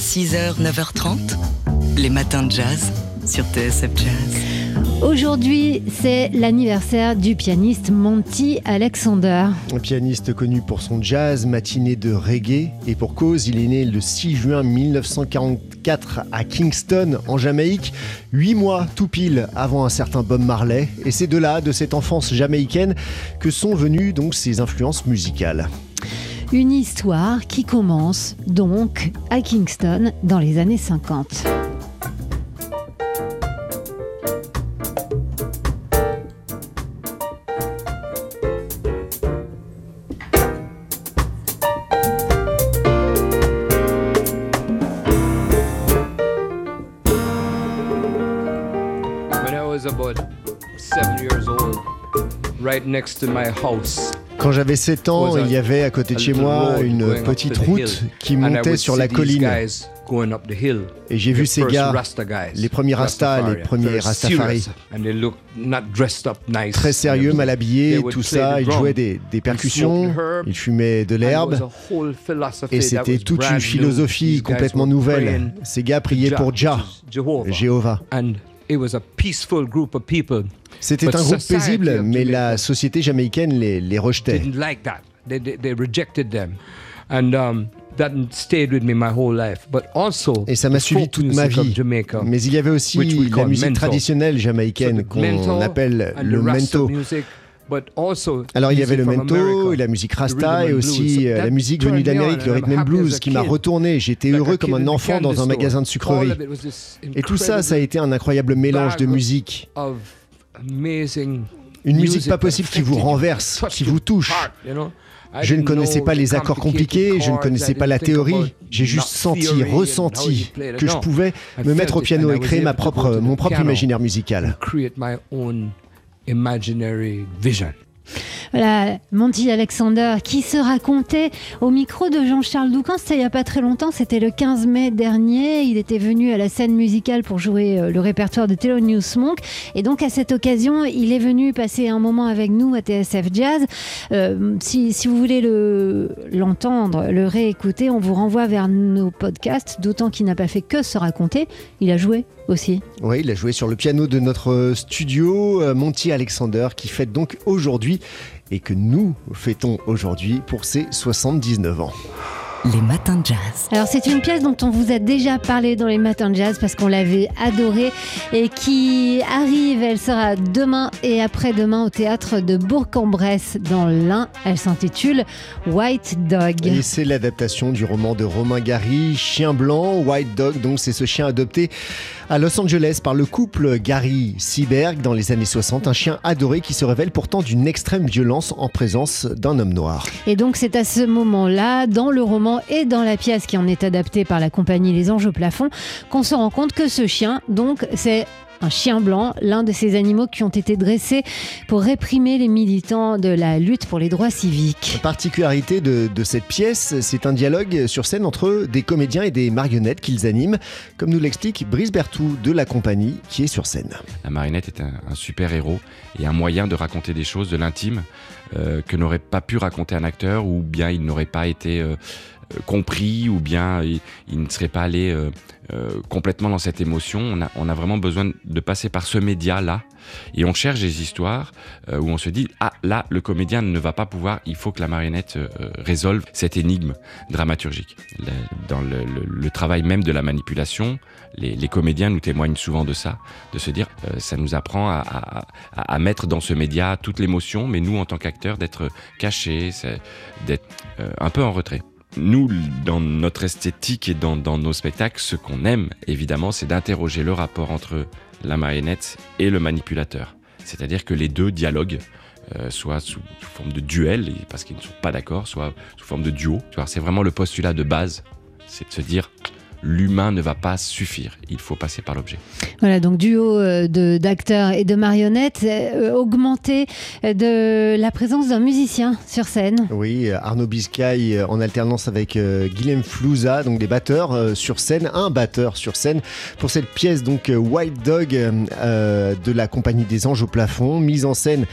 6h, 9h30, les matins de jazz sur TSF Jazz. Aujourd'hui, c'est l'anniversaire du pianiste Monty Alexander. Un pianiste connu pour son jazz, matinée de reggae, et pour cause, il est né le 6 juin 1944 à Kingston, en Jamaïque, huit mois tout pile avant un certain Bob Marley. Et c'est de là, de cette enfance jamaïcaine, que sont venues donc ses influences musicales. Une histoire qui commence donc à Kingston dans les années 50. When I was about seven years old, right next to my house, Quand j'avais 7 ans, il y avait à côté de chez moi une petite route qui montait sur la colline. Et j'ai vu ces gars, les premiers Rastas, les premiers Rastafari, très sérieux, mal habillés, tout ça. Ils jouaient des, des percussions, ils fumaient de l'herbe. Et c'était toute une philosophie complètement nouvelle. Ces gars priaient pour Jah, Jéhovah. C'était un groupe paisible, mais la société jamaïcaine les, les rejetait. didn't like that. They, they, they rejected them. And that stayed with me my whole life. But also, Et ça m'a suivi toute ma vie. Mais il y avait aussi la musique traditionnelle jamaïcaine qu'on appelle le mento. Alors il y avait le mento, et la musique rasta et aussi euh, la musique venue d'Amérique, le rhythm and blues qui m'a retourné. J'étais heureux comme un enfant dans un magasin de store. sucrerie. All of it was this Et tout ça, ça a été un incroyable mélange de musique. Une musique pas possible qui vous renverse, qui vous touche. Je ne connaissais pas les accords compliqués, je ne connaissais pas la théorie, j'ai juste senti, ressenti que je pouvais me mettre au piano et créer ma propre, mon propre imaginaire musical. Imaginary vision. Voilà, Monty Alexander qui se racontait au micro de Jean-Charles Doucan, c'était il n'y a pas très longtemps, c'était le 15 mai dernier. Il était venu à la scène musicale pour jouer euh, le répertoire de Thelonious Monk. Et donc à cette occasion, il est venu passer un moment avec nous à TSF Jazz. Euh, si, vous voulez le- l'entendre, le, réécouter, on vous renvoie vers nos podcasts, d'autant qu'il n'a pas fait que se raconter, il a joué aussi. Oui, il a joué sur le piano de notre studio, euh, Monty Alexander, qui fête donc aujourd'hui et que nous fêtons aujourd'hui pour ses 79 ans. Les matins de jazz. Alors c'est une pièce dont on vous a déjà parlé dans les matins de jazz parce qu'on l'avait adorée et qui arrive, elle sera demain et après-demain au théâtre de Bourg-en-Bresse dans l'Ain. Elle s'intitule White Dog. Et c'est l'adaptation du roman de Romain Gary, Chien blanc, White Dog. Donc c'est ce chien adopté à Los Angeles par le couple Gary Seaberg dans les années 60. Un chien adoré qui se révèle pourtant d'une extrême violence en présence d'un homme noir. Et donc c'est à ce moment-là, dans le roman et dans la pièce qui en est adaptée par la compagnie Les Anges au plafond, qu'on se rend compte que ce chien, donc c'est un chien blanc, l'un de ces animaux qui ont été dressés pour réprimer les militants de la lutte pour les droits civiques. La particularité de, de cette pièce, c'est un dialogue sur scène entre des comédiens et des marionnettes qu'ils animent, comme nous l'explique Brice Bertou de la compagnie qui est sur scène. La marionnette est un, un super héros et un moyen de raconter des choses de l'intime euh, que n'aurait pas pu raconter un acteur ou bien il n'aurait pas été euh, compris ou bien il, ne serait pas allé euh, euh, complètement dans cette émotion. On a, on a vraiment besoin de passer par ce média-là et on cherche des histoires euh, où on se dit ah là le comédien ne va pas pouvoir, il faut que la marionnette euh, résolve cette énigme dramaturgique. Dans le, le- le travail même de la manipulation, les, les comédiens nous témoignent souvent de ça, de se dire euh, ça nous apprend à, à- à- mettre dans ce média toute l'émotion, mais nous en tant qu'acteurs d'être cachés, d'être euh, un peu en retrait. Nous, dans notre esthétique et dans, nos spectacles, ce qu'on aime, évidemment, c'est d'interroger le rapport entre la marionnette et le manipulateur. C'est-à-dire que les deux dialoguent, euh, soit sous, sous forme de duel, parce qu'ils ne sont pas d'accord, soit sous forme de duo. C'est vraiment le postulat de base, c'est de se dire, l'humain ne va pas suffire, il faut passer par l'objet. Voilà, donc duo euh, de- d'acteurs et de marionnettes, euh, augmenté euh, de la présence d'un musicien sur scène. Oui, Arnaud Biscay en alternance avec Guilhem Flouza, donc des batteurs sur scène, un batteur sur scène pour cette pièce donc White Dog euh, de la compagnie des Anges au plafond, mise en scène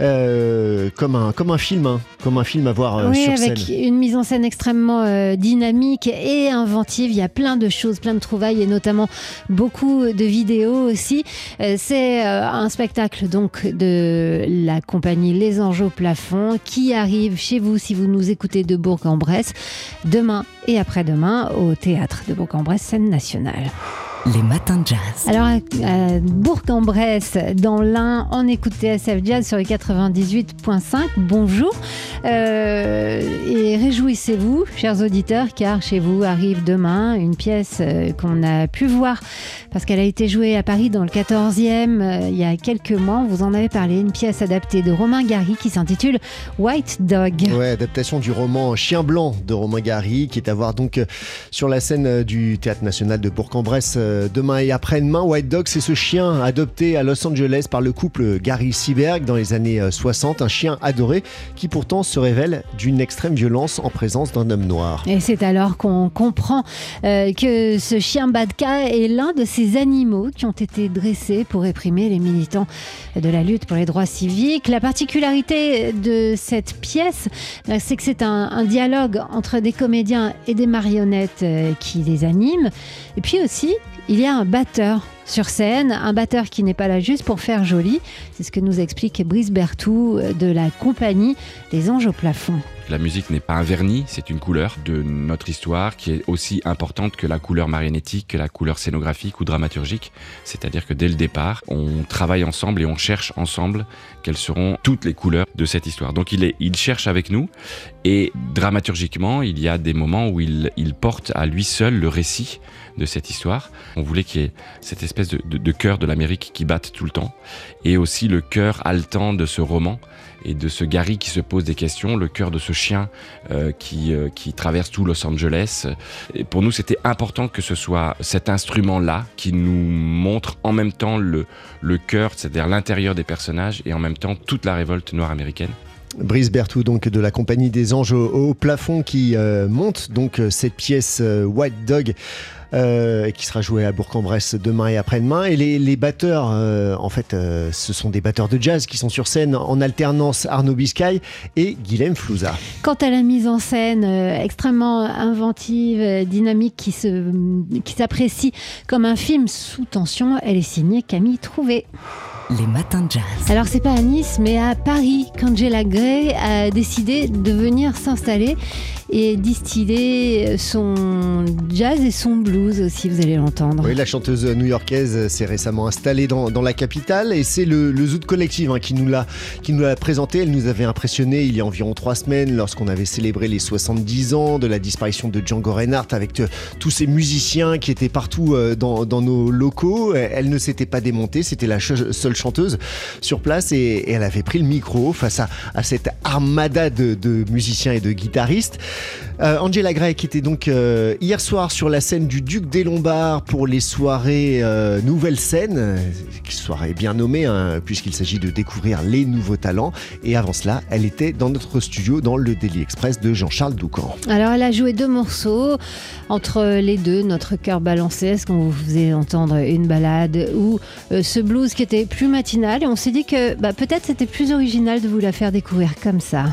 euh, comme un comme un film, hein, comme un film à voir euh, oui, sur avec scène. une mise en scène extrêmement euh, dynamique et inventive. Il y a plein plein de choses, plein de trouvailles et notamment beaucoup de vidéos aussi. Euh, c'est euh, un spectacle donc de la compagnie Les Anges au plafond qui arrive chez vous si vous nous écoutez de Bourg-en-Bresse demain et après-demain au théâtre de Bourg-en-Bresse, scène nationale. Les matins de jazz. Alors à Bourg-en-Bresse, dans l'Ain, on écoute TSF Jazz sur le 98.5. Bonjour euh, et réjouissez-vous, chers auditeurs, car chez vous arrive demain une pièce euh, qu'on a pu voir parce qu'elle a été jouée à Paris dans le 14e euh, il y a quelques mois. On vous en avait parlé, une pièce adaptée de Romain Gary qui s'intitule White Dog. Ouais, adaptation du roman Chien blanc de Romain Gary, qui est à voir donc sur la scène du Théâtre national de Bourg-en-Bresse euh, demain et après-demain. White Dog, c'est ce chien adopté à Los Angeles par le couple Gary Seberg dans les années euh, 60, un chien adoré qui pourtant se révèle d'une extrême violence en présence d'un homme noir. Et c'est alors qu'on comprend euh, que ce chien Badka est l'un de ces animaux qui ont été dressés pour réprimer les militants de la lutte pour les droits civiques. La particularité de cette pièce, euh, c'est que c'est un, dialogue entre des comédiens et des marionnettes euh, qui les animent. Et puis aussi, il y a un batteur sur scène, un batteur qui n'est pas là juste pour faire joli. C'est ce que nous explique Brice Bertou euh, de la compagnie Les Anges au plafond. La musique n'est pas un vernis, c'est une couleur de notre histoire qui est aussi importante que la couleur marionnettique, que la couleur scénographique ou dramaturgique. C'est-à-dire que dès le départ, on travaille ensemble et on cherche ensemble quelles seront toutes les couleurs de cette histoire. Donc il, cherche avec nous et dramaturgiquement, il y a des moments où il, porte à lui seul le récit de cette histoire. On voulait qu'il y ait cette espèce de, de, de cœur de l'Amérique qui batte tout le temps et aussi le cœur haletant de ce roman et de ce Gary qui se pose des questions, le cœur de ce chien euh, qui, euh, qui traverse tout Los Angeles. Pour nous, c'était important que ce soit cet instrument-là qui nous montre en même temps le, le cœur, c'est-à-dire l'intérieur des personnages, et en même temps toute la révolte noire américaine. Brice Bertou, donc de la compagnie des Anges au, plafond, qui euh, monte donc cette pièce White Dog. Euh, qui sera jouée à Bourg-en-Bresse demain et après-demain. Et les, les batteurs, euh, en fait, euh, ce sont des batteurs de jazz qui sont sur scène en alternance Arnaud Biscay et Guilhem Flouza. Quant à la mise en scène euh, extrêmement inventive, dynamique, qui se, qui s'apprécie comme un film sous tension, elle est signée Camille Trouvé. Les matins de jazz. Alors c'est pas à Nice, mais à Paris qu'Angela Gray a décidé de venir s'installer et distiller son jazz et son blues aussi, vous allez l'entendre. Oui, la chanteuse new-yorkaise s'est récemment installée dans, dans la capitale et c'est le, le Zoot Collective hein, qui nous l'a qui nous l'a présenté. Elle nous avait impressionné il y a environ trois semaines lorsqu'on avait célébré les 70 ans de la disparition de Django Reinhardt avec euh, tous ces musiciens qui étaient partout euh, dans, dans nos locaux. Elle ne s'était pas démontée, c'était la seule chanteuse sur place et, et elle avait pris le micro face à, à cette armada de, de musiciens et de guitaristes. Euh, Angela qui était donc euh, hier soir sur la scène du Duc des Lombards pour les soirées euh, Nouvelle Scène, soirée bien nommée hein, puisqu'il s'agit de découvrir les nouveaux talents. Et avant cela, elle était dans notre studio dans le Daily Express de Jean-Charles Doucan. Alors elle a joué deux morceaux. Entre les deux, notre cœur balancé, est-ce qu'on vous faisait entendre une balade ou euh, ce blues qui était plus matinal? Et on s'est dit que bah, peut-être c'était plus original de vous la faire découvrir comme ça.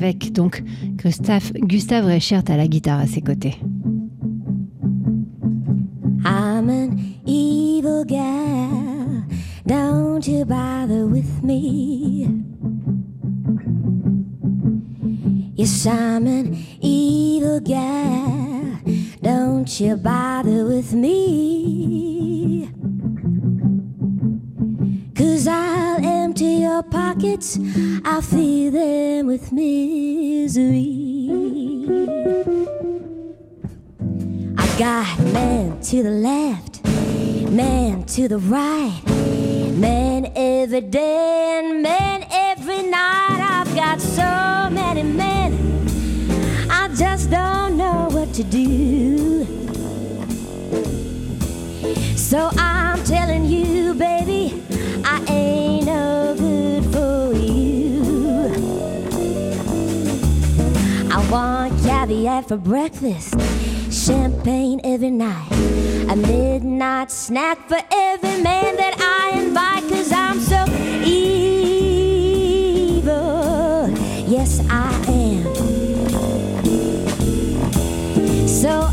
Avec donc Gustave, Gustave Reichert à la guitare à ses côtés. I'm an evil gal. Don't you bother with me. Yes, I'm an evil gal. Don't you bother with me. Cause empty your pockets, I'll fill them with misery. I got man to the left, man to the right, man every day and man every night. I've got so many men, I just don't know what to do. So I'm telling you, baby, I ain't Want caviar for breakfast, champagne every night, a midnight snack for every man that I invite, cause I'm so evil. Yes, I am. So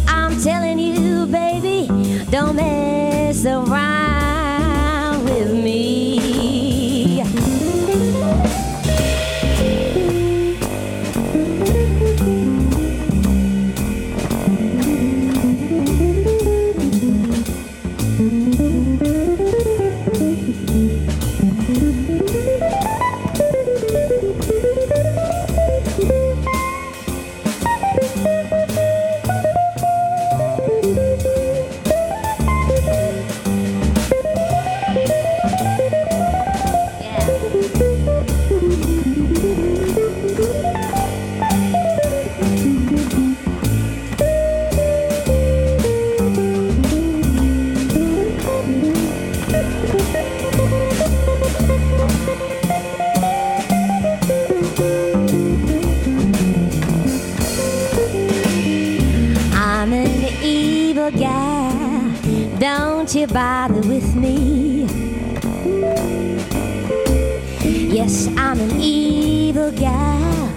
gal.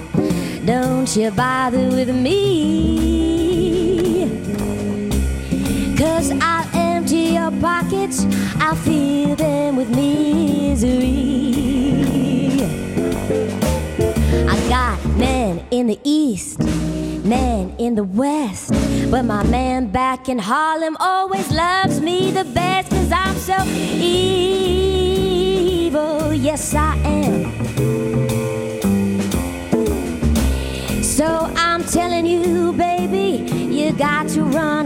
Don't you bother with me. Cause I'll empty your pockets, I'll fill them with misery. I got men in the east, men in the west. But my man back in Harlem always loves me the best cause I'm so evil. Yes, I am.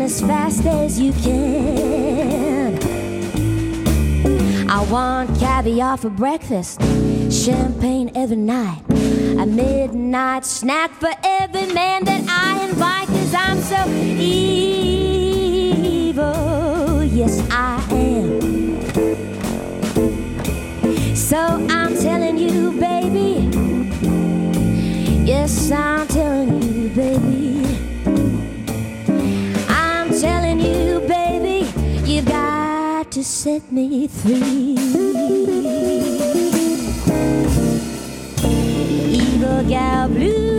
As fast as you can. I want caviar for breakfast, champagne every night, a midnight snack for every man that I invite, cause I'm so evil. Yes, I am. Set me free. Evil gal blues.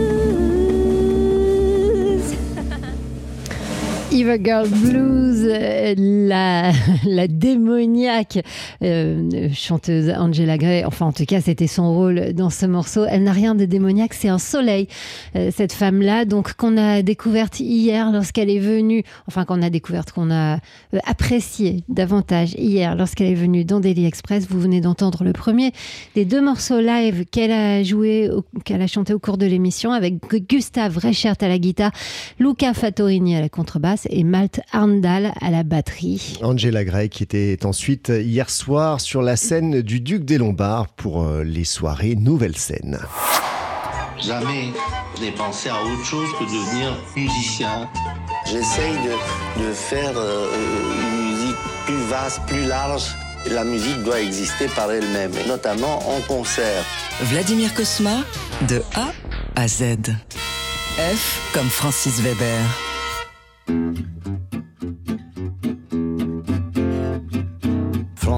Eva Girl Blues, euh, la, la démoniaque euh, chanteuse Angela Gray, enfin en tout cas c'était son rôle dans ce morceau. Elle n'a rien de démoniaque, c'est un soleil, euh, cette femme-là, donc qu'on a découverte hier lorsqu'elle est venue, enfin qu'on a découverte, qu'on a appréciée davantage hier lorsqu'elle est venue dans Daily Express. Vous venez d'entendre le premier des deux morceaux live qu'elle a joué, qu'elle a chanté au cours de l'émission avec Gustave Reichert à la guitare, Luca Fattorini à la contrebasse et Malte Arndal à la batterie. Angela Gray qui était ensuite hier soir sur la scène du Duc des Lombards pour euh, les soirées Nouvelle Scène. Jamais je n'ai pensé à autre chose que devenir musicien. J'essaye de, de faire euh, une musique plus vaste, plus large. La musique doit exister par elle-même, notamment en concert. Vladimir Cosma, de A à Z. F comme Francis Weber.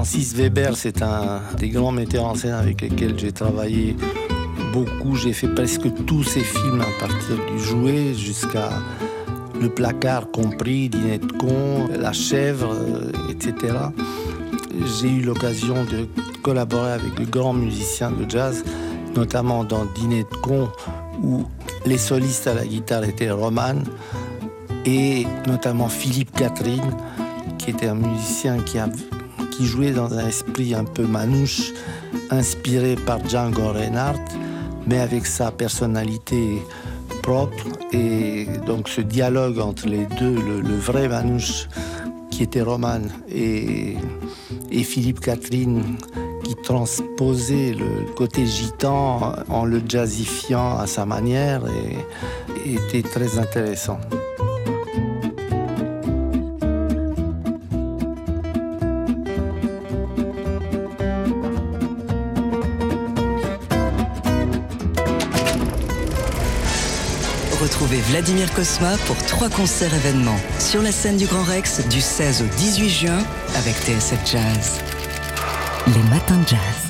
Francis Weber, c'est un des grands metteurs en scène avec lesquels j'ai travaillé beaucoup. J'ai fait presque tous ses films à partir du jouet jusqu'à Le placard compris, Dîner de con, La chèvre, euh, etc. J'ai eu l'occasion de collaborer avec de grands musiciens de jazz, notamment dans Dîner de con, où les solistes à la guitare étaient Roman et notamment Philippe Catherine, qui était un musicien qui, a, qui jouait dans un esprit un peu manouche, inspiré par Django Reinhardt, mais avec sa personnalité propre. Et donc ce dialogue entre les deux, le, vrai manouche qui était Roman et, Philippe Catherine, qui transposait le côté gitan en le jazzifiant à sa manière, était très intéressant. Vladimir Cosma pour trois concerts événements sur la scène du Grand Rex du 16 au 18 juin avec TSF Jazz. Les matins de jazz.